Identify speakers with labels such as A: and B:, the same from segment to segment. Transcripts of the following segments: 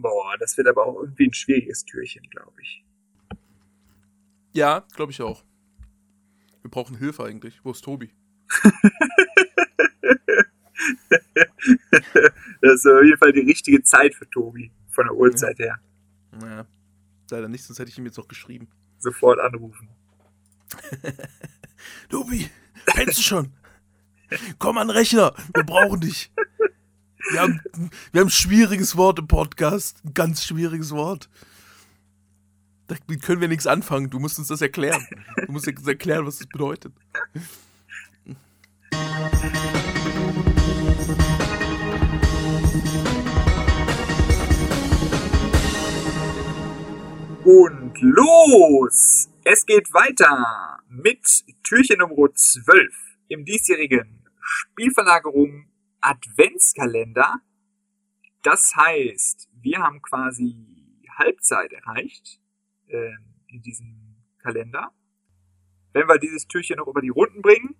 A: Boah, das wird aber auch irgendwie ein schwieriges Türchen, glaube ich.
B: Ja, glaube ich auch. Wir brauchen Hilfe eigentlich. Wo ist Tobi?
A: das ist auf jeden Fall die richtige Zeit für Tobi, von der Uhrzeit ja. her.
B: Naja, leider nicht, sonst hätte ich ihm jetzt noch geschrieben.
A: Sofort anrufen.
B: Tobi, kennst du schon? Komm an den Rechner, wir brauchen dich. Wir haben, wir haben ein schwieriges Wort im Podcast. Ein ganz schwieriges Wort. Damit können wir nichts anfangen. Du musst uns das erklären. Du musst uns erklären, was das bedeutet.
A: Und los! Es geht weiter mit Türchen Nummer 12 im diesjährigen Spielverlagerung Adventskalender. Das heißt, wir haben quasi Halbzeit erreicht äh, in diesem Kalender. Wenn wir dieses Türchen noch über die Runden bringen,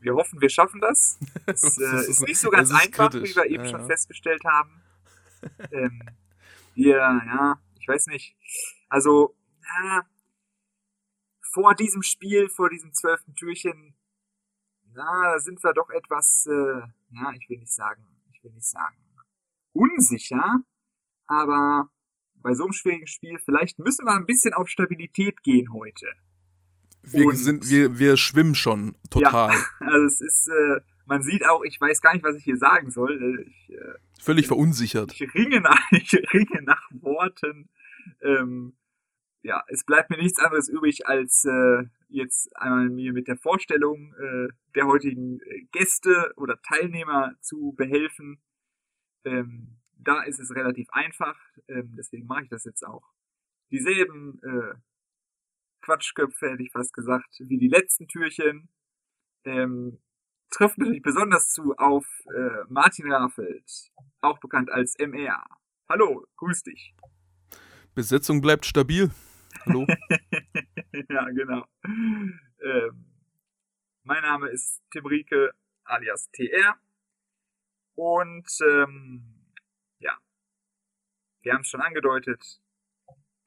A: wir hoffen, wir schaffen das. Es äh, ist nicht so ganz einfach, kritisch. wie wir eben ja, schon ja. festgestellt haben. Ähm, wir, ja, ich weiß nicht. Also, ja, vor diesem Spiel, vor diesem zwölften Türchen, na, sind wir doch etwas, äh, ja, ich will nicht sagen, ich will nicht sagen, unsicher, aber bei so einem schwierigen Spiel, vielleicht müssen wir ein bisschen auf Stabilität gehen heute.
B: Wir Und, sind, wir, wir schwimmen schon total.
A: Ja, also es ist, äh, man sieht auch, ich weiß gar nicht, was ich hier sagen soll. Äh, ich, äh,
B: Völlig verunsichert.
A: Ich ringe nach, ich ringe nach Worten. Ähm, ja, es bleibt mir nichts anderes übrig, als äh, jetzt einmal mir mit der Vorstellung äh, der heutigen äh, Gäste oder Teilnehmer zu behelfen. Ähm, da ist es relativ einfach, ähm, deswegen mache ich das jetzt auch. Dieselben äh, Quatschköpfe, hätte ich fast gesagt, wie die letzten Türchen. Ähm, trifft natürlich besonders zu auf äh, Martin Raffelt, auch bekannt als MR. Hallo, grüß dich.
B: Besetzung bleibt stabil. Hallo.
A: ja, genau. Ähm, mein Name ist Tim Rieke alias TR. Und ähm, ja, wir haben es schon angedeutet,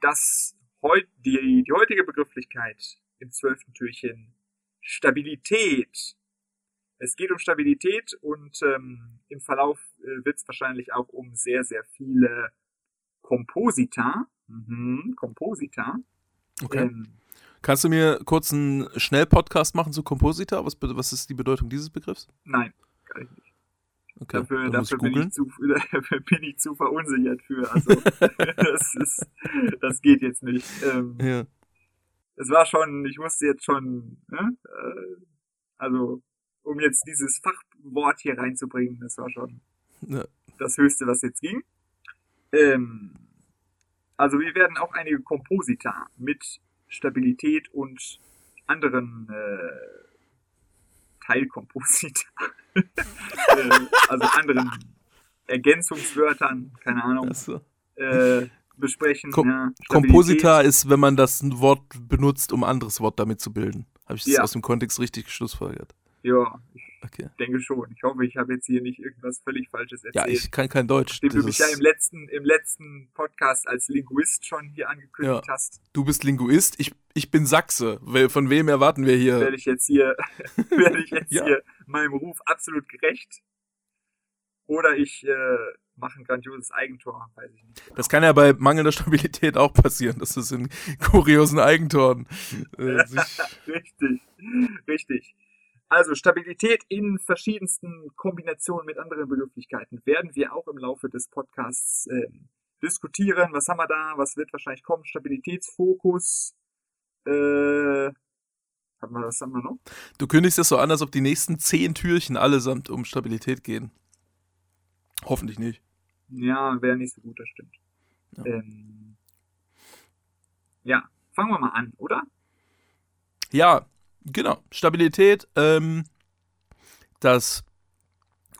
A: dass heut, die, die heutige Begrifflichkeit im zwölften Türchen Stabilität. Es geht um Stabilität und ähm, im Verlauf äh, wird es wahrscheinlich auch um sehr, sehr viele Komposita Mhm, Komposita.
B: Okay. Ähm, Kannst du mir kurz einen Schnellpodcast machen zu Komposita? Was, was ist die Bedeutung dieses Begriffs?
A: Nein, kann ich nicht. Okay, dafür, dafür, bin ich zu, dafür bin ich zu verunsichert für. Also, das, ist, das geht jetzt nicht. Ähm, ja. Es war schon, ich musste jetzt schon, ne? Äh, also, um jetzt dieses Fachwort hier reinzubringen, das war schon ja. das Höchste, was jetzt ging. Ähm, also wir werden auch einige Komposita mit Stabilität und anderen äh, Teilkomposita, äh, also anderen Ergänzungswörtern, keine Ahnung, so. äh, besprechen.
B: Kom ja, Komposita ist, wenn man das Wort benutzt, um ein anderes Wort damit zu bilden. Habe ich das ja. aus dem Kontext richtig geschlussfolgert?
A: Ja, ich okay. denke schon. Ich hoffe, ich habe jetzt hier nicht irgendwas völlig Falsches erzählt.
B: Ja, ich kann kein Deutsch.
A: Dem du mich ja im letzten, im letzten Podcast als Linguist schon hier angekündigt ja. hast.
B: Du bist Linguist, ich, ich bin Sachse. Von wem erwarten wir hier?
A: Werde ich jetzt hier, werde ich jetzt ja. hier meinem Ruf absolut gerecht? Oder ich äh, mache ein grandioses Eigentor, weiß ich nicht.
B: Das kann ja bei mangelnder Stabilität auch passieren, dass es in kuriosen Eigentoren
A: äh, sich Richtig, richtig. Also Stabilität in verschiedensten Kombinationen mit anderen Begrifflichkeiten werden wir auch im Laufe des Podcasts äh, diskutieren. Was haben wir da? Was wird wahrscheinlich kommen? Stabilitätsfokus. Äh, haben wir, was haben wir noch?
B: Du kündigst es so an, als ob die nächsten zehn Türchen allesamt um Stabilität gehen. Hoffentlich nicht.
A: Ja, wäre nicht so gut, das stimmt. Ja. Ähm, ja, fangen wir mal an, oder?
B: Ja, Genau, Stabilität, ähm, das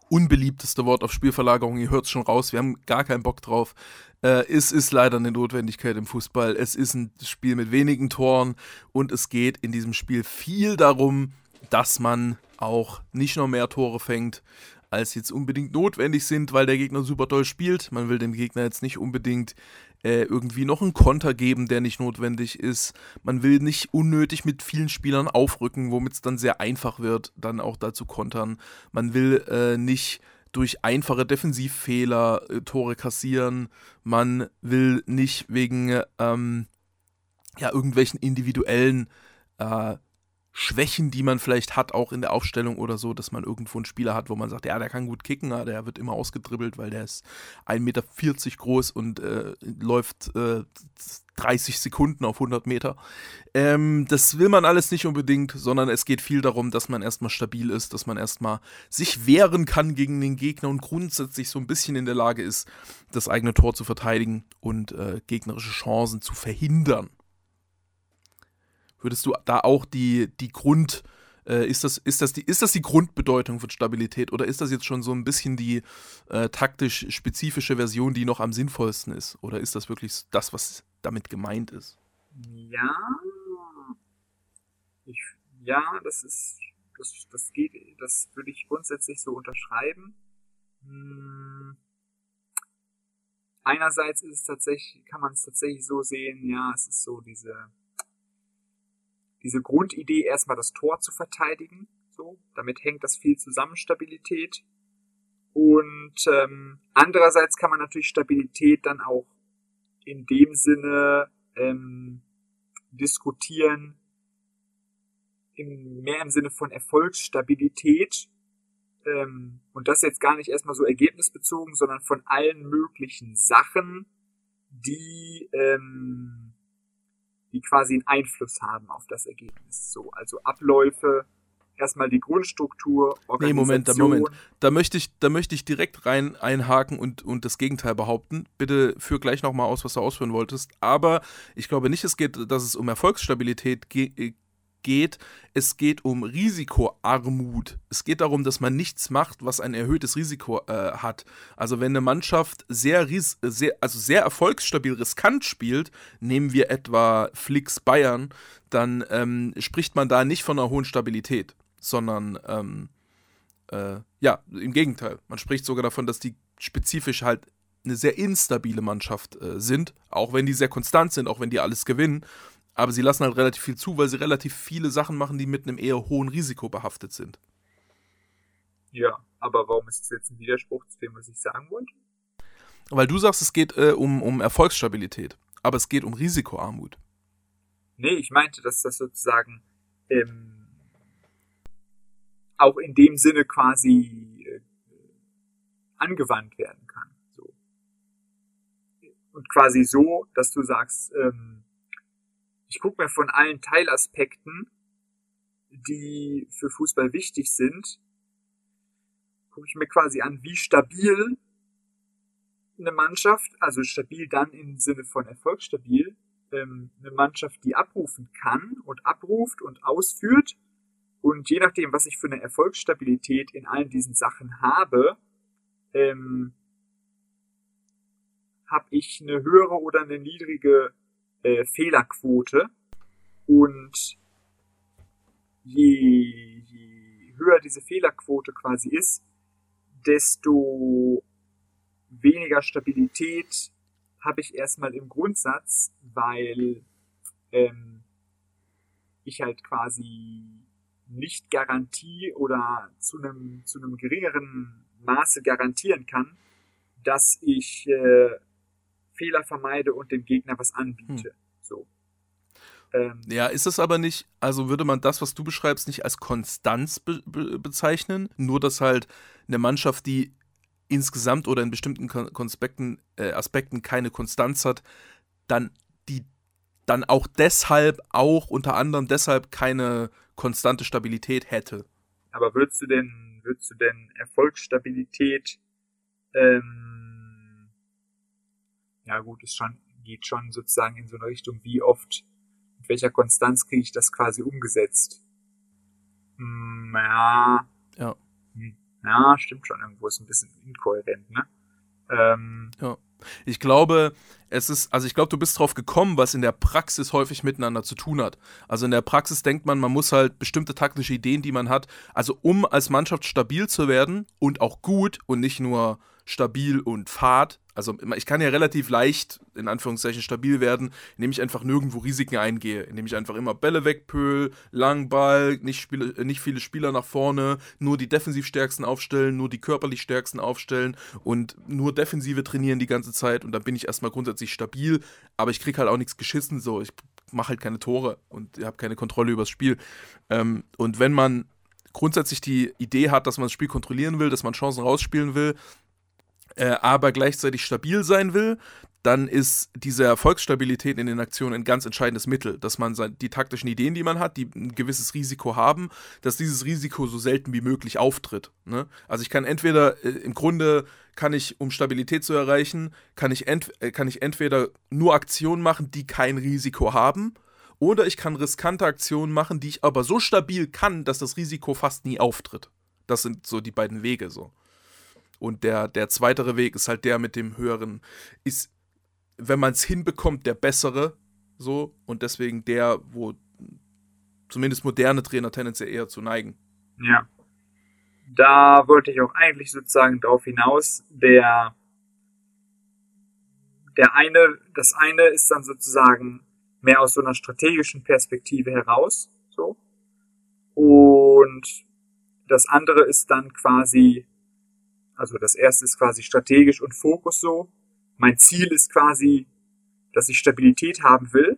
B: unbeliebteste Wort auf Spielverlagerung, ihr hört es schon raus, wir haben gar keinen Bock drauf. Äh, es ist leider eine Notwendigkeit im Fußball. Es ist ein Spiel mit wenigen Toren und es geht in diesem Spiel viel darum, dass man auch nicht nur mehr Tore fängt, als jetzt unbedingt notwendig sind, weil der Gegner super doll spielt. Man will dem Gegner jetzt nicht unbedingt äh, irgendwie noch einen Konter geben, der nicht notwendig ist. Man will nicht unnötig mit vielen Spielern aufrücken, womit es dann sehr einfach wird, dann auch dazu kontern. Man will äh, nicht durch einfache Defensivfehler äh, Tore kassieren. Man will nicht wegen ähm, ja, irgendwelchen individuellen äh, Schwächen, die man vielleicht hat, auch in der Aufstellung oder so, dass man irgendwo einen Spieler hat, wo man sagt, ja, der kann gut kicken, der wird immer ausgedribbelt, weil der ist 1,40 Meter groß und äh, läuft äh, 30 Sekunden auf 100 Meter. Ähm, das will man alles nicht unbedingt, sondern es geht viel darum, dass man erstmal stabil ist, dass man erstmal sich wehren kann gegen den Gegner und grundsätzlich so ein bisschen in der Lage ist, das eigene Tor zu verteidigen und äh, gegnerische Chancen zu verhindern. Würdest du da auch die, die Grund, äh, ist, das, ist, das die, ist das die Grundbedeutung von Stabilität oder ist das jetzt schon so ein bisschen die äh, taktisch spezifische Version, die noch am sinnvollsten ist? Oder ist das wirklich das, was damit gemeint ist?
A: Ja. Ich, ja, das ist, das, das geht, das würde ich grundsätzlich so unterschreiben. Hm. Einerseits ist es tatsächlich, kann man es tatsächlich so sehen, ja, es ist so diese, diese Grundidee, erstmal das Tor zu verteidigen. So, damit hängt das viel zusammen, Stabilität. Und ähm, andererseits kann man natürlich Stabilität dann auch in dem Sinne ähm, diskutieren, im, mehr im Sinne von Erfolgsstabilität. Ähm, und das jetzt gar nicht erstmal so ergebnisbezogen, sondern von allen möglichen Sachen, die ähm, die quasi einen Einfluss haben auf das Ergebnis. So, also Abläufe, erstmal die Grundstruktur,
B: Organisation. Nee, Moment, da, Moment. Da möchte ich, da möchte ich direkt rein einhaken und, und das Gegenteil behaupten. Bitte führ gleich nochmal aus, was du ausführen wolltest. Aber ich glaube nicht, es geht, dass es um Erfolgsstabilität geht geht. Es geht um Risikoarmut. Es geht darum, dass man nichts macht, was ein erhöhtes Risiko äh, hat. Also wenn eine Mannschaft sehr, sehr, also sehr erfolgsstabil riskant spielt, nehmen wir etwa Flix Bayern, dann ähm, spricht man da nicht von einer hohen Stabilität, sondern ähm, äh, ja, im Gegenteil. Man spricht sogar davon, dass die spezifisch halt eine sehr instabile Mannschaft äh, sind, auch wenn die sehr konstant sind, auch wenn die alles gewinnen. Aber sie lassen halt relativ viel zu, weil sie relativ viele Sachen machen, die mit einem eher hohen Risiko behaftet sind.
A: Ja, aber warum ist das jetzt ein Widerspruch zu dem, was ich sagen wollte?
B: Weil du sagst, es geht äh, um, um Erfolgsstabilität, aber es geht um Risikoarmut.
A: Nee, ich meinte, dass das sozusagen ähm, auch in dem Sinne quasi äh, angewandt werden kann. So. Und quasi so, dass du sagst, ähm, ich gucke mir von allen Teilaspekten, die für Fußball wichtig sind, gucke ich mir quasi an, wie stabil eine Mannschaft, also stabil dann im Sinne von erfolgsstabil, ähm, eine Mannschaft, die abrufen kann und abruft und ausführt. Und je nachdem, was ich für eine Erfolgsstabilität in allen diesen Sachen habe, ähm, habe ich eine höhere oder eine niedrige äh, Fehlerquote. Und je, je höher diese Fehlerquote quasi ist, desto weniger Stabilität habe ich erstmal im Grundsatz, weil ähm, ich halt quasi nicht Garantie oder zu einem zu einem geringeren Maße garantieren kann, dass ich äh, Fehler vermeide und dem Gegner was anbiete. Hm. So.
B: Ähm, ja, ist es aber nicht, also würde man das, was du beschreibst, nicht als Konstanz be be bezeichnen? Nur, dass halt eine Mannschaft, die insgesamt oder in bestimmten Konspekten, äh, Aspekten keine Konstanz hat, dann die dann auch deshalb, auch unter anderem deshalb keine konstante Stabilität hätte.
A: Aber würdest du denn, würdest du denn Erfolgsstabilität ähm, ja gut, es schon, geht schon sozusagen in so eine Richtung, wie oft, mit welcher Konstanz kriege ich das quasi umgesetzt. Hm, ja. Ja. Hm, ja, stimmt schon, irgendwo ist ein bisschen inkohärent, ne? Ähm,
B: ja. Ich glaube, es ist, also ich glaube, du bist drauf gekommen, was in der Praxis häufig miteinander zu tun hat. Also in der Praxis denkt man, man muss halt bestimmte taktische Ideen, die man hat, also um als Mannschaft stabil zu werden und auch gut und nicht nur stabil und fad. Also ich kann ja relativ leicht, in Anführungszeichen, stabil werden, indem ich einfach nirgendwo Risiken eingehe, indem ich einfach immer Bälle wegpöl, Langball, nicht, Spiele, nicht viele Spieler nach vorne, nur die defensiv stärksten aufstellen, nur die körperlich stärksten aufstellen und nur Defensive trainieren die ganze Zeit und dann bin ich erstmal grundsätzlich stabil, aber ich krieg halt auch nichts geschissen, so ich mache halt keine Tore und habe keine Kontrolle übers Spiel. Ähm, und wenn man grundsätzlich die Idee hat, dass man das Spiel kontrollieren will, dass man Chancen rausspielen will, äh, aber gleichzeitig stabil sein will, dann ist diese Erfolgsstabilität in den Aktionen ein ganz entscheidendes Mittel, dass man die taktischen Ideen, die man hat, die ein gewisses Risiko haben, dass dieses Risiko so selten wie möglich auftritt. Ne? Also ich kann entweder, äh, im Grunde kann ich, um Stabilität zu erreichen, kann ich, äh, kann ich entweder nur Aktionen machen, die kein Risiko haben, oder ich kann riskante Aktionen machen, die ich aber so stabil kann, dass das Risiko fast nie auftritt. Das sind so die beiden Wege so. Und der, der zweitere Weg ist halt der mit dem höheren, ist, wenn man es hinbekommt, der bessere. So. Und deswegen der, wo zumindest moderne Trainer tendenziell eher zu neigen.
A: Ja. Da wollte ich auch eigentlich sozusagen darauf hinaus, der, der eine, das eine ist dann sozusagen mehr aus so einer strategischen Perspektive heraus, so. Und das andere ist dann quasi also das erste ist quasi strategisch und Fokus so. Mein Ziel ist quasi, dass ich Stabilität haben will,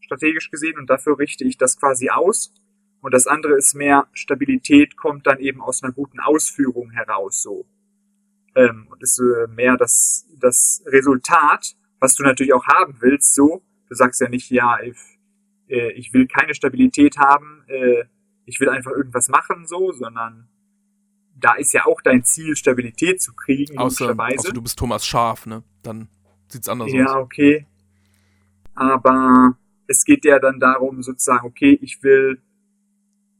A: strategisch gesehen, und dafür richte ich das quasi aus. Und das andere ist mehr, Stabilität kommt dann eben aus einer guten Ausführung heraus, so. Ähm, und ist äh, mehr das, das Resultat, was du natürlich auch haben willst, so. Du sagst ja nicht, ja, ich, äh, ich will keine Stabilität haben, äh, ich will einfach irgendwas machen, so, sondern da ist ja auch dein Ziel, Stabilität zu kriegen,
B: außer, außer du bist Thomas Schaf, ne? Dann sieht's anders
A: ja, aus. Ja, okay. Aber es geht ja dann darum, sozusagen, okay, ich will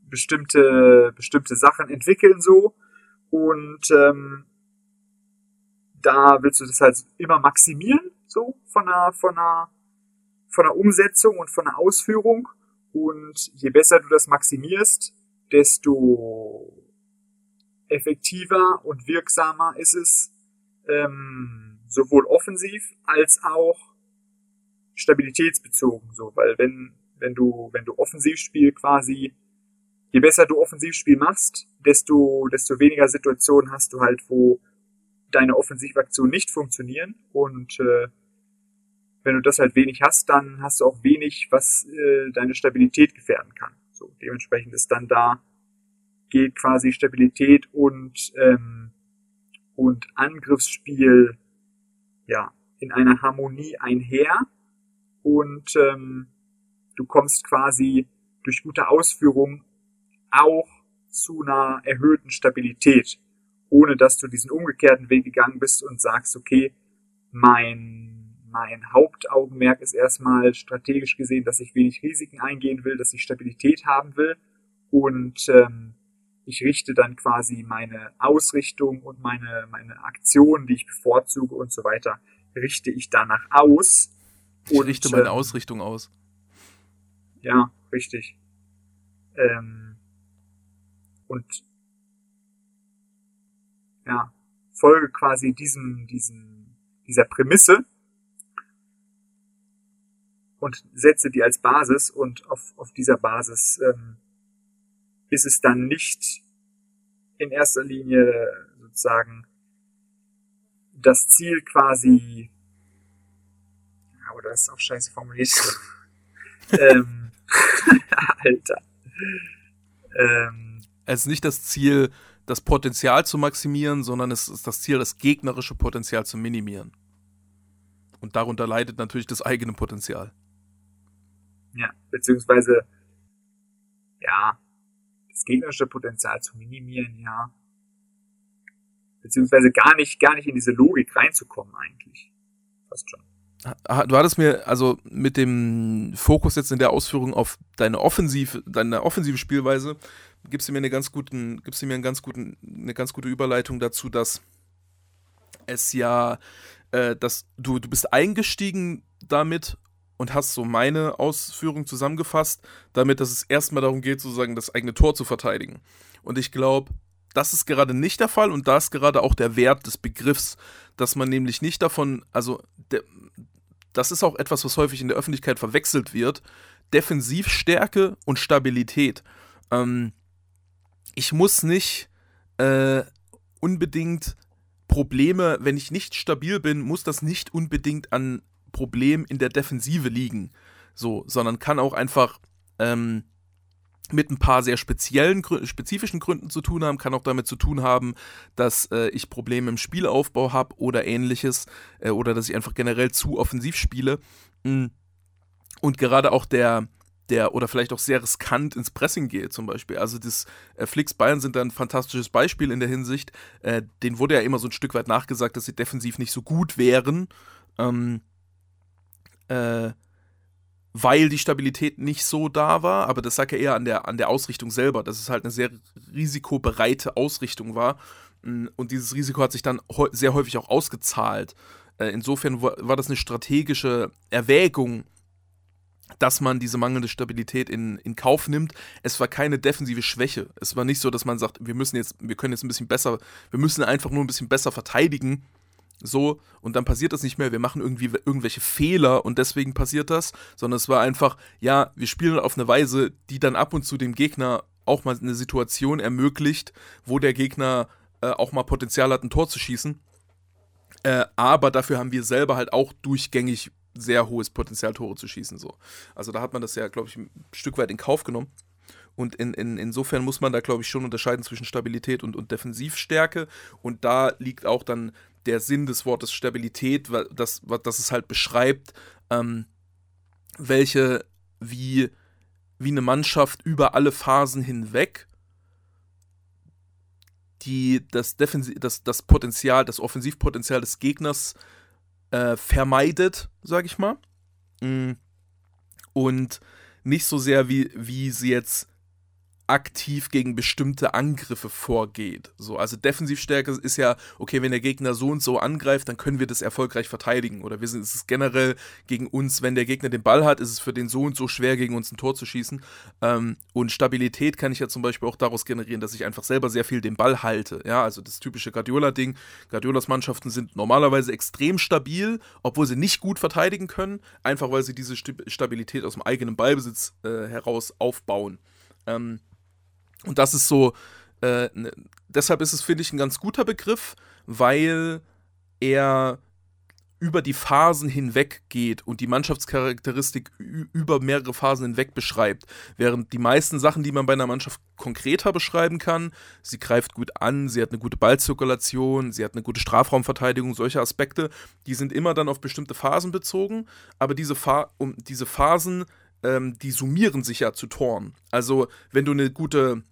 A: bestimmte, bestimmte Sachen entwickeln so und ähm, da willst du das halt immer maximieren, so von der, von der, von der Umsetzung und von der Ausführung. Und je besser du das maximierst, desto effektiver und wirksamer ist es, ähm, sowohl offensiv als auch stabilitätsbezogen, so, weil wenn, wenn du, wenn du Offensivspiel quasi, je besser du Offensivspiel machst, desto, desto weniger Situationen hast du halt, wo deine Offensivaktionen nicht funktionieren und äh, wenn du das halt wenig hast, dann hast du auch wenig, was äh, deine Stabilität gefährden kann. So, dementsprechend ist dann da geht quasi Stabilität und, ähm, und Angriffsspiel ja, in einer Harmonie einher. Und ähm, du kommst quasi durch gute Ausführung auch zu einer erhöhten Stabilität, ohne dass du diesen umgekehrten Weg gegangen bist und sagst, okay, mein, mein Hauptaugenmerk ist erstmal strategisch gesehen, dass ich wenig Risiken eingehen will, dass ich Stabilität haben will. Und ähm, ich richte dann quasi meine Ausrichtung und meine, meine Aktionen, die ich bevorzuge und so weiter, richte ich danach aus.
B: Ich und, richte meine ähm, Ausrichtung aus.
A: Ja, richtig. Ähm, und ja, folge quasi diesem, diesem, dieser Prämisse und setze die als Basis und auf, auf dieser Basis ähm, ist es dann nicht in erster Linie sozusagen das Ziel quasi, aber das ist auch scheiße formuliert. ähm, Alter.
B: Ähm, es ist nicht das Ziel, das Potenzial zu maximieren, sondern es ist das Ziel, das gegnerische Potenzial zu minimieren. Und darunter leidet natürlich das eigene Potenzial.
A: Ja, beziehungsweise, ja, gegnerische Potenzial zu minimieren, ja. Beziehungsweise gar nicht, gar nicht in diese Logik reinzukommen eigentlich. Fast schon.
B: Du hattest mir also mit dem Fokus jetzt in der Ausführung auf deine offensive, deine offensive Spielweise, gibst du mir eine ganz guten, gibst du mir einen ganz guten, eine ganz gute Überleitung dazu, dass es ja äh, dass du, du bist eingestiegen damit und hast so meine Ausführung zusammengefasst, damit, dass es erstmal darum geht, sozusagen das eigene Tor zu verteidigen. Und ich glaube, das ist gerade nicht der Fall und da ist gerade auch der Wert des Begriffs, dass man nämlich nicht davon, also der, das ist auch etwas, was häufig in der Öffentlichkeit verwechselt wird, Defensivstärke und Stabilität. Ähm, ich muss nicht äh, unbedingt Probleme, wenn ich nicht stabil bin, muss das nicht unbedingt an Problemen in der Defensive liegen, so, sondern kann auch einfach ähm, mit ein paar sehr speziellen, spezifischen Gründen zu tun haben, kann auch damit zu tun haben, dass äh, ich Probleme im Spielaufbau habe oder ähnliches äh, oder dass ich einfach generell zu offensiv spiele. Mm. Und gerade auch der, der oder vielleicht auch sehr riskant ins Pressing geht, zum Beispiel. Also das äh, Flix Bayern sind da ein fantastisches Beispiel in der Hinsicht. Äh, denen wurde ja immer so ein Stück weit nachgesagt, dass sie defensiv nicht so gut wären. Ähm, äh, weil die Stabilität nicht so da war, aber das lag ja eher an der, an der Ausrichtung selber, dass es halt eine sehr risikobereite Ausrichtung war. Mm, und dieses Risiko hat sich dann sehr häufig auch ausgezahlt. Äh, insofern war das eine strategische Erwägung, dass man diese mangelnde Stabilität in, in Kauf nimmt. Es war keine defensive Schwäche. Es war nicht so, dass man sagt, wir müssen jetzt, wir können jetzt ein bisschen besser, wir müssen einfach nur ein bisschen besser verteidigen, so, und dann passiert das nicht mehr, wir machen irgendwie irgendwelche Fehler und deswegen passiert das, sondern es war einfach, ja, wir spielen auf eine Weise, die dann ab und zu dem Gegner auch mal eine Situation ermöglicht, wo der Gegner äh, auch mal Potenzial hat, ein Tor zu schießen. Äh, aber dafür haben wir selber halt auch durchgängig sehr hohes Potenzial, Tore zu schießen. So. Also da hat man das ja, glaube ich, ein Stück weit in Kauf genommen. Und in, in, insofern muss man da, glaube ich, schon unterscheiden zwischen Stabilität und, und Defensivstärke. Und da liegt auch dann der Sinn des Wortes Stabilität, das, das es halt beschreibt, ähm, welche, wie, wie eine Mannschaft über alle Phasen hinweg die das, das, das Potenzial, das Offensivpotenzial des Gegners äh, vermeidet, sag ich mal. Mm. Und nicht so sehr, wie, wie sie jetzt aktiv gegen bestimmte Angriffe vorgeht. So, also Defensivstärke ist ja, okay, wenn der Gegner so und so angreift, dann können wir das erfolgreich verteidigen. Oder wir sind, es ist generell gegen uns, wenn der Gegner den Ball hat, ist es für den so und so schwer, gegen uns ein Tor zu schießen. Ähm, und Stabilität kann ich ja zum Beispiel auch daraus generieren, dass ich einfach selber sehr viel den Ball halte. Ja, also das typische Guardiola-Ding. Guardiolas Mannschaften sind normalerweise extrem stabil, obwohl sie nicht gut verteidigen können, einfach weil sie diese Stabilität aus dem eigenen Ballbesitz äh, heraus aufbauen. Ähm, und das ist so, äh, ne, deshalb ist es, finde ich, ein ganz guter Begriff, weil er über die Phasen hinweg geht und die Mannschaftscharakteristik über mehrere Phasen hinweg beschreibt. Während die meisten Sachen, die man bei einer Mannschaft konkreter beschreiben kann, sie greift gut an, sie hat eine gute Ballzirkulation, sie hat eine gute Strafraumverteidigung, solche Aspekte, die sind immer dann auf bestimmte Phasen bezogen, aber diese, Fa um, diese Phasen, ähm, die summieren sich ja zu Toren. Also wenn du eine gute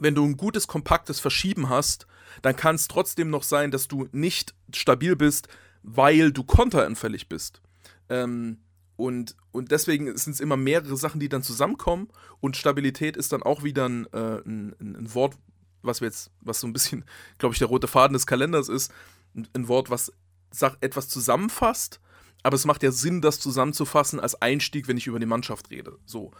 B: wenn du ein gutes, kompaktes Verschieben hast, dann kann es trotzdem noch sein, dass du nicht stabil bist, weil du konteranfällig bist. Ähm, und, und deswegen sind es immer mehrere Sachen, die dann zusammenkommen. Und Stabilität ist dann auch wieder ein, äh, ein, ein Wort, was wir jetzt, was so ein bisschen, glaube ich, der rote Faden des Kalenders ist. Ein, ein Wort, was sag, etwas zusammenfasst. Aber es macht ja Sinn, das zusammenzufassen als Einstieg, wenn ich über die Mannschaft rede. So,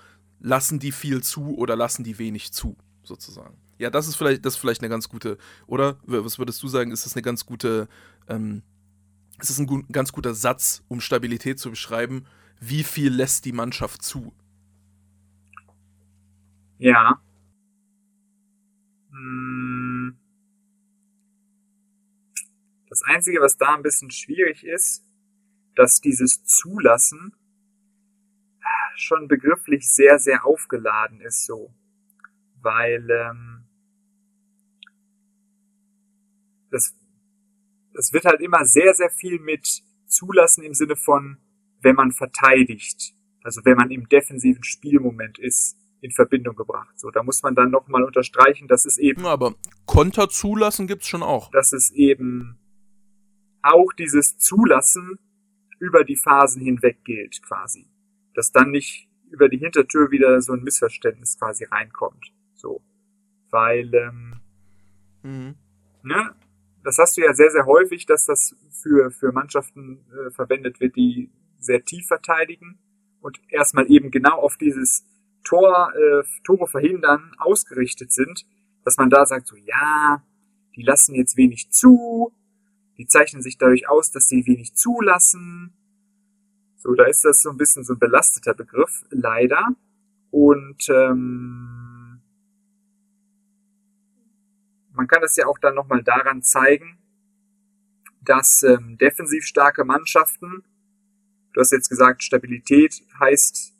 B: lassen die viel zu oder lassen die wenig zu? Sozusagen. Ja, das ist vielleicht, das ist vielleicht eine ganz gute, oder? Was würdest du sagen, ist das eine ganz gute, ähm, ist das ein ganz guter Satz, um Stabilität zu beschreiben? Wie viel lässt die Mannschaft zu?
A: Ja. Hm. Das Einzige, was da ein bisschen schwierig ist, dass dieses Zulassen schon begrifflich sehr, sehr aufgeladen ist so weil ähm, das, das wird halt immer sehr, sehr viel mit zulassen im Sinne von, wenn man verteidigt, also wenn man im defensiven Spielmoment ist, in Verbindung gebracht. So, da muss man dann nochmal unterstreichen, dass es eben.
B: Aber Konter zulassen gibt's schon auch.
A: Dass es eben auch dieses Zulassen über die Phasen hinweg gilt, quasi. Dass dann nicht über die Hintertür wieder so ein Missverständnis quasi reinkommt. So. Weil, ähm, mhm. ne, das hast du ja sehr, sehr häufig, dass das für, für Mannschaften äh, verwendet wird, die sehr tief verteidigen und erstmal eben genau auf dieses Tor, äh, Tore verhindern ausgerichtet sind, dass man da sagt, so ja, die lassen jetzt wenig zu, die zeichnen sich dadurch aus, dass sie wenig zulassen. So, da ist das so ein bisschen so ein belasteter Begriff, leider. Und ähm, man kann das ja auch dann nochmal daran zeigen, dass ähm, defensiv starke Mannschaften, du hast jetzt gesagt, Stabilität heißt,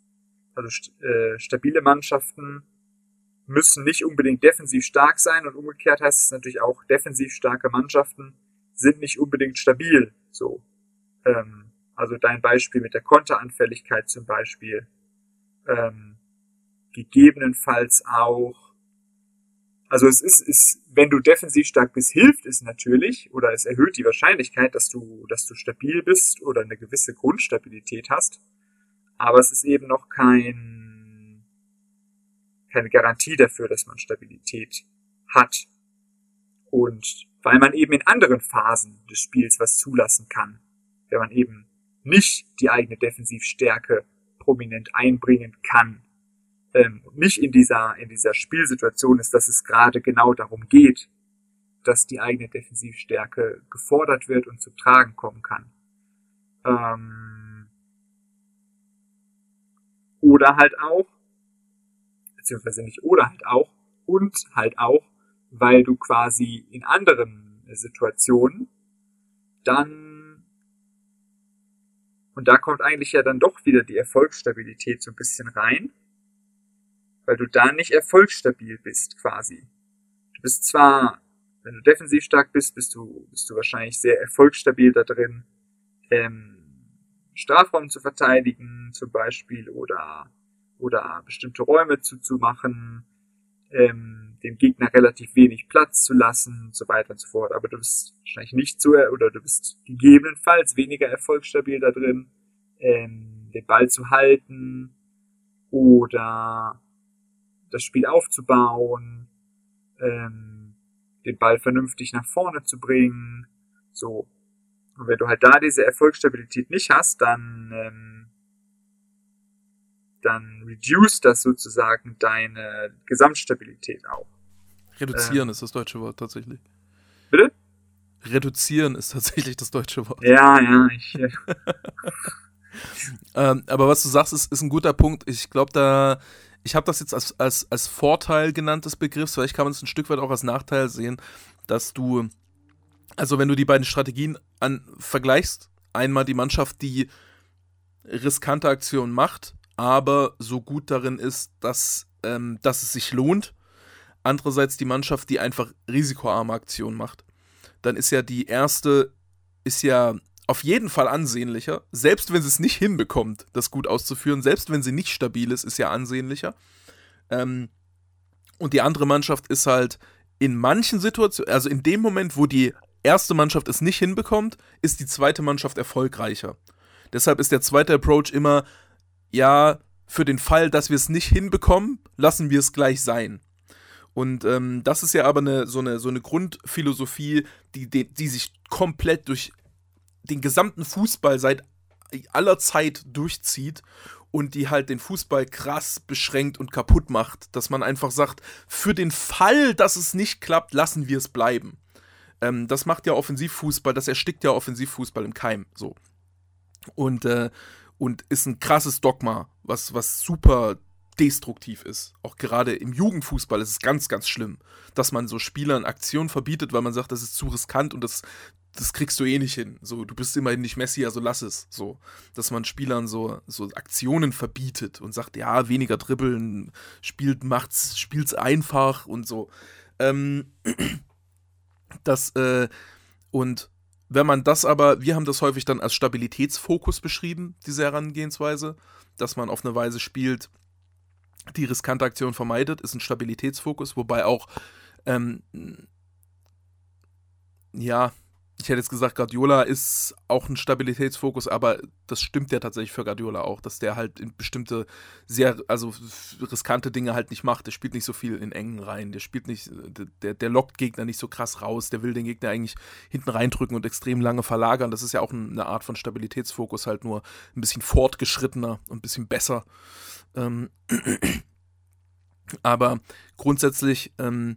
A: also st äh, stabile Mannschaften müssen nicht unbedingt defensiv stark sein und umgekehrt heißt es natürlich auch, defensiv starke Mannschaften sind nicht unbedingt stabil. So, ähm, also dein Beispiel mit der Konteranfälligkeit zum Beispiel, ähm, gegebenenfalls auch. Also es ist, ist, wenn du defensiv stark bist, hilft es natürlich oder es erhöht die Wahrscheinlichkeit, dass du, dass du stabil bist oder eine gewisse Grundstabilität hast. Aber es ist eben noch kein, keine Garantie dafür, dass man Stabilität hat. Und weil man eben in anderen Phasen des Spiels was zulassen kann, wenn man eben nicht die eigene Defensivstärke prominent einbringen kann, ähm, nicht in dieser, in dieser Spielsituation ist, dass es gerade genau darum geht, dass die eigene Defensivstärke gefordert wird und zum Tragen kommen kann. Ähm, oder halt auch, beziehungsweise nicht oder halt auch, und halt auch, weil du quasi in anderen Situationen dann und da kommt eigentlich ja dann doch wieder die Erfolgsstabilität so ein bisschen rein, weil du da nicht erfolgsstabil bist quasi. Du bist zwar, wenn du defensiv stark bist, bist du, bist du wahrscheinlich sehr erfolgsstabil da drin, ähm, Strafraum zu verteidigen zum Beispiel oder, oder bestimmte Räume zuzumachen, ähm, dem Gegner relativ wenig Platz zu lassen und so weiter und so fort. Aber du bist wahrscheinlich nicht so, oder du bist gegebenenfalls weniger erfolgsstabil da drin, ähm, den Ball zu halten oder das Spiel aufzubauen, ähm, den Ball vernünftig nach vorne zu bringen. So. Und wenn du halt da diese Erfolgsstabilität nicht hast, dann, ähm, dann reduce das sozusagen deine Gesamtstabilität auch.
B: Reduzieren ähm, ist das deutsche Wort tatsächlich.
A: Bitte?
B: Reduzieren ist tatsächlich das deutsche Wort.
A: Ja, ja, ich. Äh
B: ähm, aber was du sagst, ist, ist ein guter Punkt. Ich glaube, da ich habe das jetzt als, als, als Vorteil genannt des Begriffs, vielleicht kann man es ein Stück weit auch als Nachteil sehen, dass du, also wenn du die beiden Strategien an, vergleichst, einmal die Mannschaft, die riskante Aktionen macht, aber so gut darin ist, dass, ähm, dass es sich lohnt. Andererseits die Mannschaft, die einfach risikoarme Aktionen macht. Dann ist ja die erste, ist ja auf jeden Fall ansehnlicher, selbst wenn sie es nicht hinbekommt, das gut auszuführen, selbst wenn sie nicht stabil ist, ist ja ansehnlicher. Ähm, und die andere Mannschaft ist halt in manchen Situationen, also in dem Moment, wo die erste Mannschaft es nicht hinbekommt, ist die zweite Mannschaft erfolgreicher. Deshalb ist der zweite Approach immer, ja, für den Fall, dass wir es nicht hinbekommen, lassen wir es gleich sein. Und ähm, das ist ja aber eine, so, eine, so eine Grundphilosophie, die, die, die sich komplett durch den gesamten Fußball seit aller Zeit durchzieht und die halt den Fußball krass beschränkt und kaputt macht, dass man einfach sagt, für den Fall, dass es nicht klappt, lassen wir es bleiben. Ähm, das macht ja Offensivfußball, das erstickt ja Offensivfußball im Keim, so. Und, äh, und ist ein krasses Dogma, was, was super destruktiv ist. Auch gerade im Jugendfußball ist es ganz, ganz schlimm, dass man so Spielern Aktionen verbietet, weil man sagt, das ist zu riskant und das das kriegst du eh nicht hin. So, du bist immerhin nicht Messi, also lass es. So, dass man Spielern so, so Aktionen verbietet und sagt, ja, weniger dribbeln, spielt, macht's, spielt's einfach und so. Ähm, das, äh, und wenn man das aber, wir haben das häufig dann als Stabilitätsfokus beschrieben, diese Herangehensweise, dass man auf eine Weise spielt, die riskante Aktion vermeidet, ist ein Stabilitätsfokus, wobei auch, ähm, ja, ich hätte jetzt gesagt, Guardiola ist auch ein Stabilitätsfokus, aber das stimmt ja tatsächlich für Guardiola auch, dass der halt in bestimmte sehr, also riskante Dinge halt nicht macht. Der spielt nicht so viel in engen Reihen, der spielt nicht, der, der lockt Gegner nicht so krass raus, der will den Gegner eigentlich hinten reindrücken und extrem lange verlagern. Das ist ja auch eine Art von Stabilitätsfokus, halt nur ein bisschen fortgeschrittener und ein bisschen besser. Ähm aber grundsätzlich, ähm,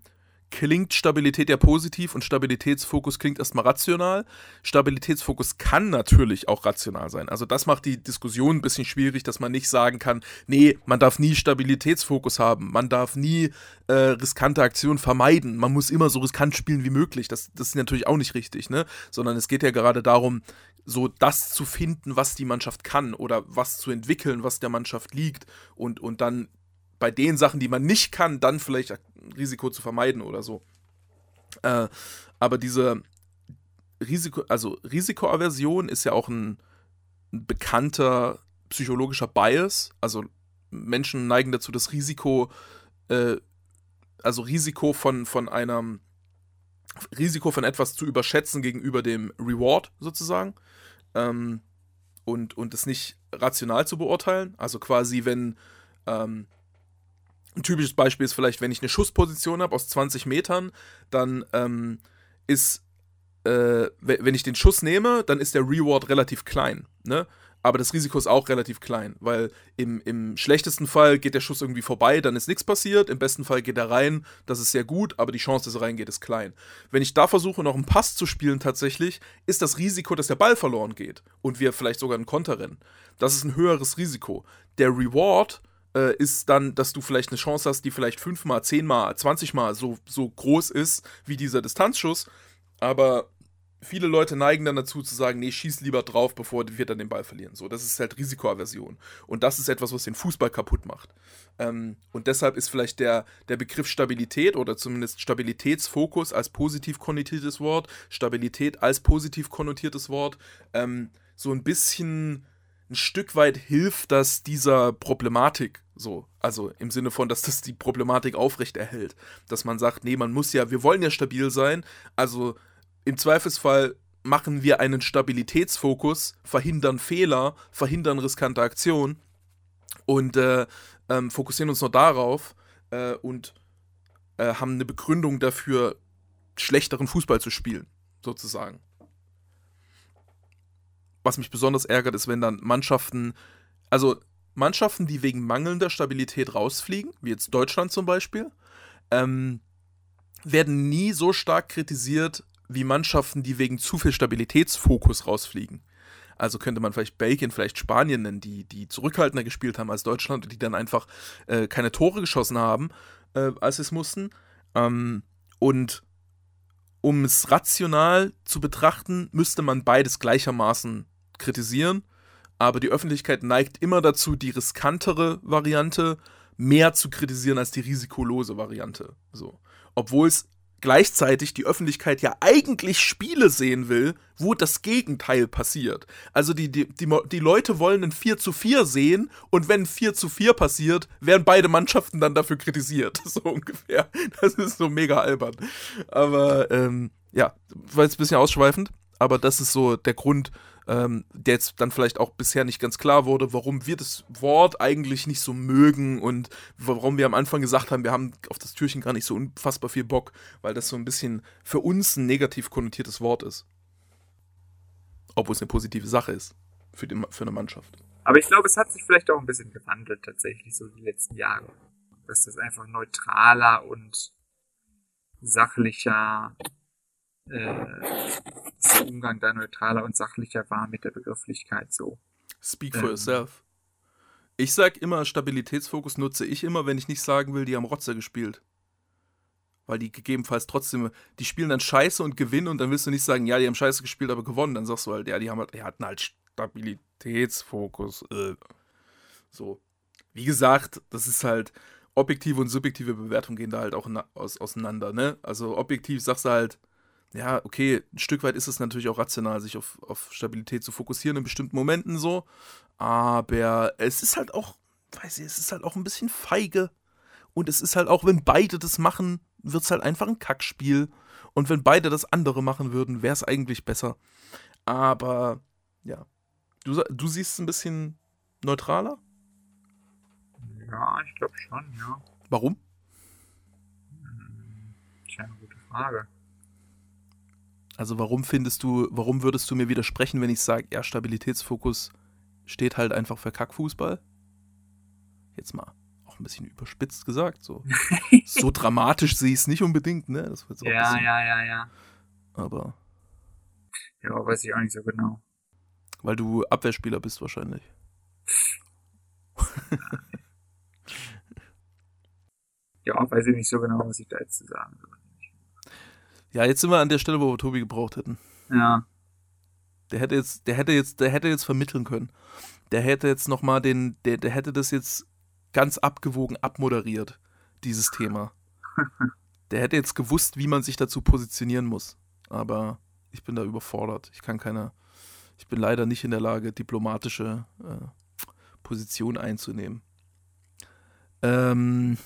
B: klingt Stabilität ja positiv und Stabilitätsfokus klingt erstmal rational. Stabilitätsfokus kann natürlich auch rational sein. Also das macht die Diskussion ein bisschen schwierig, dass man nicht sagen kann, nee, man darf nie Stabilitätsfokus haben, man darf nie äh, riskante Aktionen vermeiden, man muss immer so riskant spielen wie möglich. Das, das ist natürlich auch nicht richtig, ne? Sondern es geht ja gerade darum, so das zu finden, was die Mannschaft kann oder was zu entwickeln, was der Mannschaft liegt und, und dann bei den Sachen, die man nicht kann, dann vielleicht Risiko zu vermeiden oder so. Äh, aber diese Risiko, also Risikoaversion ist ja auch ein, ein bekannter psychologischer Bias. Also Menschen neigen dazu, das Risiko, äh, also Risiko von, von einem Risiko von etwas zu überschätzen gegenüber dem Reward sozusagen. Ähm, und, und es nicht rational zu beurteilen. Also quasi, wenn ähm, ein typisches Beispiel ist vielleicht, wenn ich eine Schussposition habe aus 20 Metern, dann ähm, ist, äh, wenn ich den Schuss nehme, dann ist der Reward relativ klein. Ne? aber das Risiko ist auch relativ klein, weil im, im schlechtesten Fall geht der Schuss irgendwie vorbei, dann ist nichts passiert, im besten Fall geht er rein, das ist sehr gut, aber die Chance, dass er reingeht, ist klein. Wenn ich da versuche, noch einen Pass zu spielen tatsächlich, ist das Risiko, dass der Ball verloren geht und wir vielleicht sogar einen Konter rennen. Das ist ein höheres Risiko. Der Reward äh, ist dann, dass du vielleicht eine Chance hast, die vielleicht fünfmal, zehnmal, zwanzigmal so, so groß ist wie dieser Distanzschuss. Aber viele Leute neigen dann dazu zu sagen, nee, schieß lieber drauf, bevor wir dann den Ball verlieren. So, das ist halt Risikoaversion. Und das ist etwas, was den Fußball kaputt macht. Ähm, und deshalb ist vielleicht der, der Begriff Stabilität oder zumindest Stabilitätsfokus als positiv konnotiertes Wort, Stabilität als positiv konnotiertes Wort, ähm, so ein bisschen ein Stück weit hilft das dieser Problematik so. Also im Sinne von, dass das die Problematik aufrechterhält. Dass man sagt, nee, man muss ja, wir wollen ja stabil sein. Also im Zweifelsfall machen wir einen Stabilitätsfokus, verhindern Fehler, verhindern riskante Aktionen und äh, ähm, fokussieren uns nur darauf äh, und äh, haben eine Begründung dafür, schlechteren Fußball zu spielen, sozusagen. Was mich besonders ärgert, ist, wenn dann Mannschaften, also Mannschaften, die wegen mangelnder Stabilität rausfliegen, wie jetzt Deutschland zum Beispiel, ähm, werden nie so stark kritisiert wie Mannschaften, die wegen zu viel Stabilitätsfokus rausfliegen. Also könnte man vielleicht Belgien, vielleicht Spanien nennen, die, die zurückhaltender gespielt haben als Deutschland und die dann einfach äh, keine Tore geschossen haben, äh, als sie es mussten. Ähm, und um es rational zu betrachten, müsste man beides gleichermaßen kritisieren. Aber die Öffentlichkeit neigt immer dazu, die riskantere Variante mehr zu kritisieren als die risikolose Variante. So. Obwohl es gleichzeitig die Öffentlichkeit ja eigentlich Spiele sehen will, wo das Gegenteil passiert. Also die, die, die, die Leute wollen ein 4 zu 4 sehen und wenn 4 zu 4 passiert, werden beide Mannschaften dann dafür kritisiert. So ungefähr. Das ist so mega albern. Aber ähm, ja, war jetzt ein bisschen ausschweifend, aber das ist so der Grund, ähm, der jetzt dann vielleicht auch bisher nicht ganz klar wurde, warum wir das Wort eigentlich nicht so mögen und warum wir am Anfang gesagt haben, wir haben auf das Türchen gar nicht so unfassbar viel Bock, weil das so ein bisschen für uns ein negativ konnotiertes Wort ist. Obwohl es eine positive Sache ist für, die, für eine Mannschaft.
A: Aber ich glaube, es hat sich vielleicht auch ein bisschen gewandelt tatsächlich so die letzten Jahre. Dass das einfach neutraler und sachlicher äh, der Umgang da neutraler und sachlicher war mit der Begrifflichkeit so.
B: Speak for ähm, yourself. Ich sag immer, Stabilitätsfokus nutze ich immer, wenn ich nicht sagen will, die haben Rotzer gespielt. Weil die gegebenenfalls trotzdem, die spielen dann scheiße und gewinnen und dann willst du nicht sagen, ja, die haben scheiße gespielt, aber gewonnen. Dann sagst du halt, ja, die haben halt, die hatten halt Stabilitätsfokus. Äh. So. Wie gesagt, das ist halt, objektive und subjektive Bewertung gehen da halt auch aus, auseinander, ne? Also objektiv sagst du halt, ja, okay, ein Stück weit ist es natürlich auch rational, sich auf, auf Stabilität zu fokussieren in bestimmten Momenten so. Aber es ist halt auch, weiß ich, es ist halt auch ein bisschen feige Und es ist halt auch, wenn beide das machen, wird es halt einfach ein Kackspiel. Und wenn beide das andere machen würden, wäre es eigentlich besser. Aber ja. Du, du siehst es ein bisschen neutraler?
A: Ja, ich glaube schon, ja.
B: Warum?
A: Hm, tja, eine gute Frage.
B: Also warum findest du, warum würdest du mir widersprechen, wenn ich sage, ja, Stabilitätsfokus steht halt einfach für Kackfußball? Jetzt mal auch ein bisschen überspitzt gesagt, so. so dramatisch sehe ich es nicht unbedingt, ne? Das
A: wird so ja, bisschen, ja, ja, ja.
B: Aber.
A: Ja, weiß ich auch nicht so genau.
B: Weil du Abwehrspieler bist wahrscheinlich.
A: ja, weiß ich nicht so genau, was ich da jetzt zu sagen soll.
B: Ja, jetzt sind wir an der Stelle, wo wir Tobi gebraucht hätten.
A: Ja.
B: Der hätte jetzt, der hätte jetzt, der hätte jetzt vermitteln können. Der hätte jetzt nochmal den, der, der hätte das jetzt ganz abgewogen abmoderiert, dieses Thema. Der hätte jetzt gewusst, wie man sich dazu positionieren muss. Aber ich bin da überfordert. Ich kann keine, ich bin leider nicht in der Lage, diplomatische äh, Position einzunehmen. Ähm,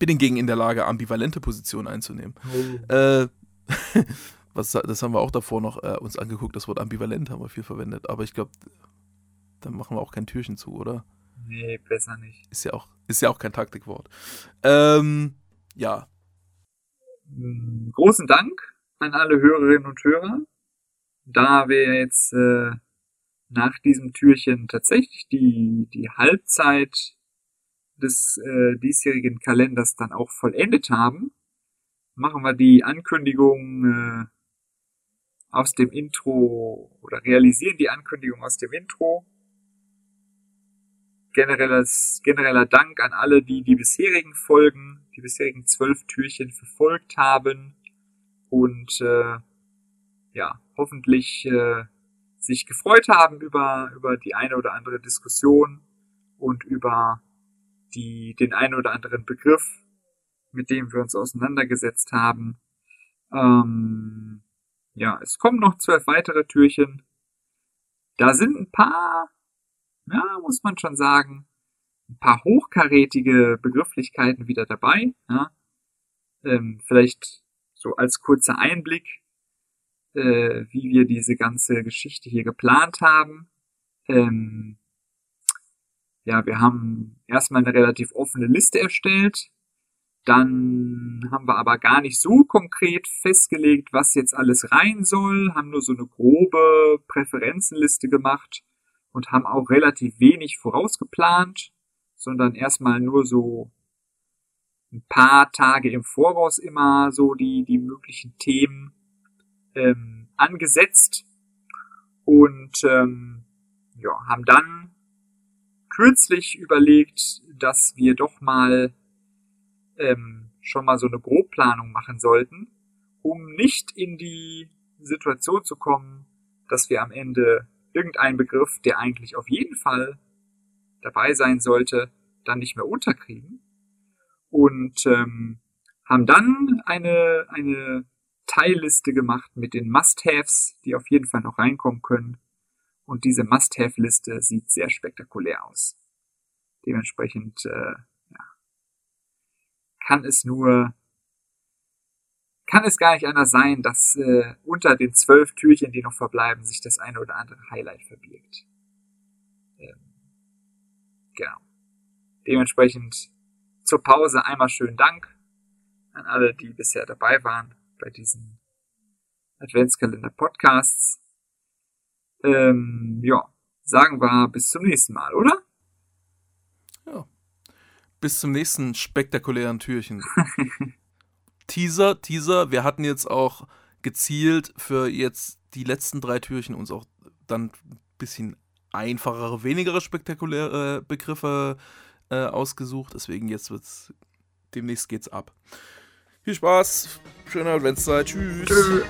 B: bin hingegen in der Lage, ambivalente Positionen einzunehmen. Oh. Äh, was, das haben wir auch davor noch äh, uns angeguckt, das Wort ambivalent haben wir viel verwendet, aber ich glaube, da machen wir auch kein Türchen zu, oder?
A: Nee, besser nicht.
B: Ist ja auch, ist ja auch kein Taktikwort. Ähm, ja.
A: Hm, großen Dank an alle Hörerinnen und Hörer. Da wir jetzt äh, nach diesem Türchen tatsächlich die, die Halbzeit des äh, diesjährigen Kalenders dann auch vollendet haben, machen wir die Ankündigung äh, aus dem Intro oder realisieren die Ankündigung aus dem Intro. Generelles, genereller Dank an alle, die die bisherigen Folgen, die bisherigen zwölf Türchen verfolgt haben und äh, ja, hoffentlich äh, sich gefreut haben über, über die eine oder andere Diskussion und über die, den einen oder anderen Begriff, mit dem wir uns auseinandergesetzt haben. Ähm, ja, es kommen noch zwölf weitere Türchen. Da sind ein paar, ja, muss man schon sagen, ein paar hochkarätige Begrifflichkeiten wieder dabei. Ja. Ähm, vielleicht so als kurzer Einblick, äh, wie wir diese ganze Geschichte hier geplant haben. Ähm, ja, wir haben erstmal eine relativ offene Liste erstellt. Dann haben wir aber gar nicht so konkret festgelegt, was jetzt alles rein soll, haben nur so eine grobe Präferenzenliste gemacht und haben auch relativ wenig vorausgeplant, sondern erstmal nur so ein paar Tage im Voraus immer so die, die möglichen Themen ähm, angesetzt und ähm, ja, haben dann kürzlich überlegt, dass wir doch mal ähm, schon mal so eine Grobplanung machen sollten, um nicht in die Situation zu kommen, dass wir am Ende irgendeinen Begriff, der eigentlich auf jeden Fall dabei sein sollte, dann nicht mehr unterkriegen. Und ähm, haben dann eine, eine Teilliste gemacht mit den Must-Haves, die auf jeden Fall noch reinkommen können. Und diese Must-Have-Liste sieht sehr spektakulär aus. Dementsprechend äh, ja, kann es nur, kann es gar nicht anders sein, dass äh, unter den zwölf Türchen, die noch verbleiben, sich das eine oder andere Highlight verbirgt. Ähm, genau. Dementsprechend zur Pause einmal schönen Dank an alle, die bisher dabei waren bei diesen Adventskalender-Podcasts ähm, ja, sagen wir bis zum nächsten Mal, oder?
B: Ja. Bis zum nächsten spektakulären Türchen. Teaser, Teaser, wir hatten jetzt auch gezielt für jetzt die letzten drei Türchen uns auch dann ein bisschen einfachere, weniger spektakuläre Begriffe äh, ausgesucht. Deswegen jetzt wird's, demnächst geht's ab. Viel Spaß, schöne Adventszeit, tschüss. Tschüss.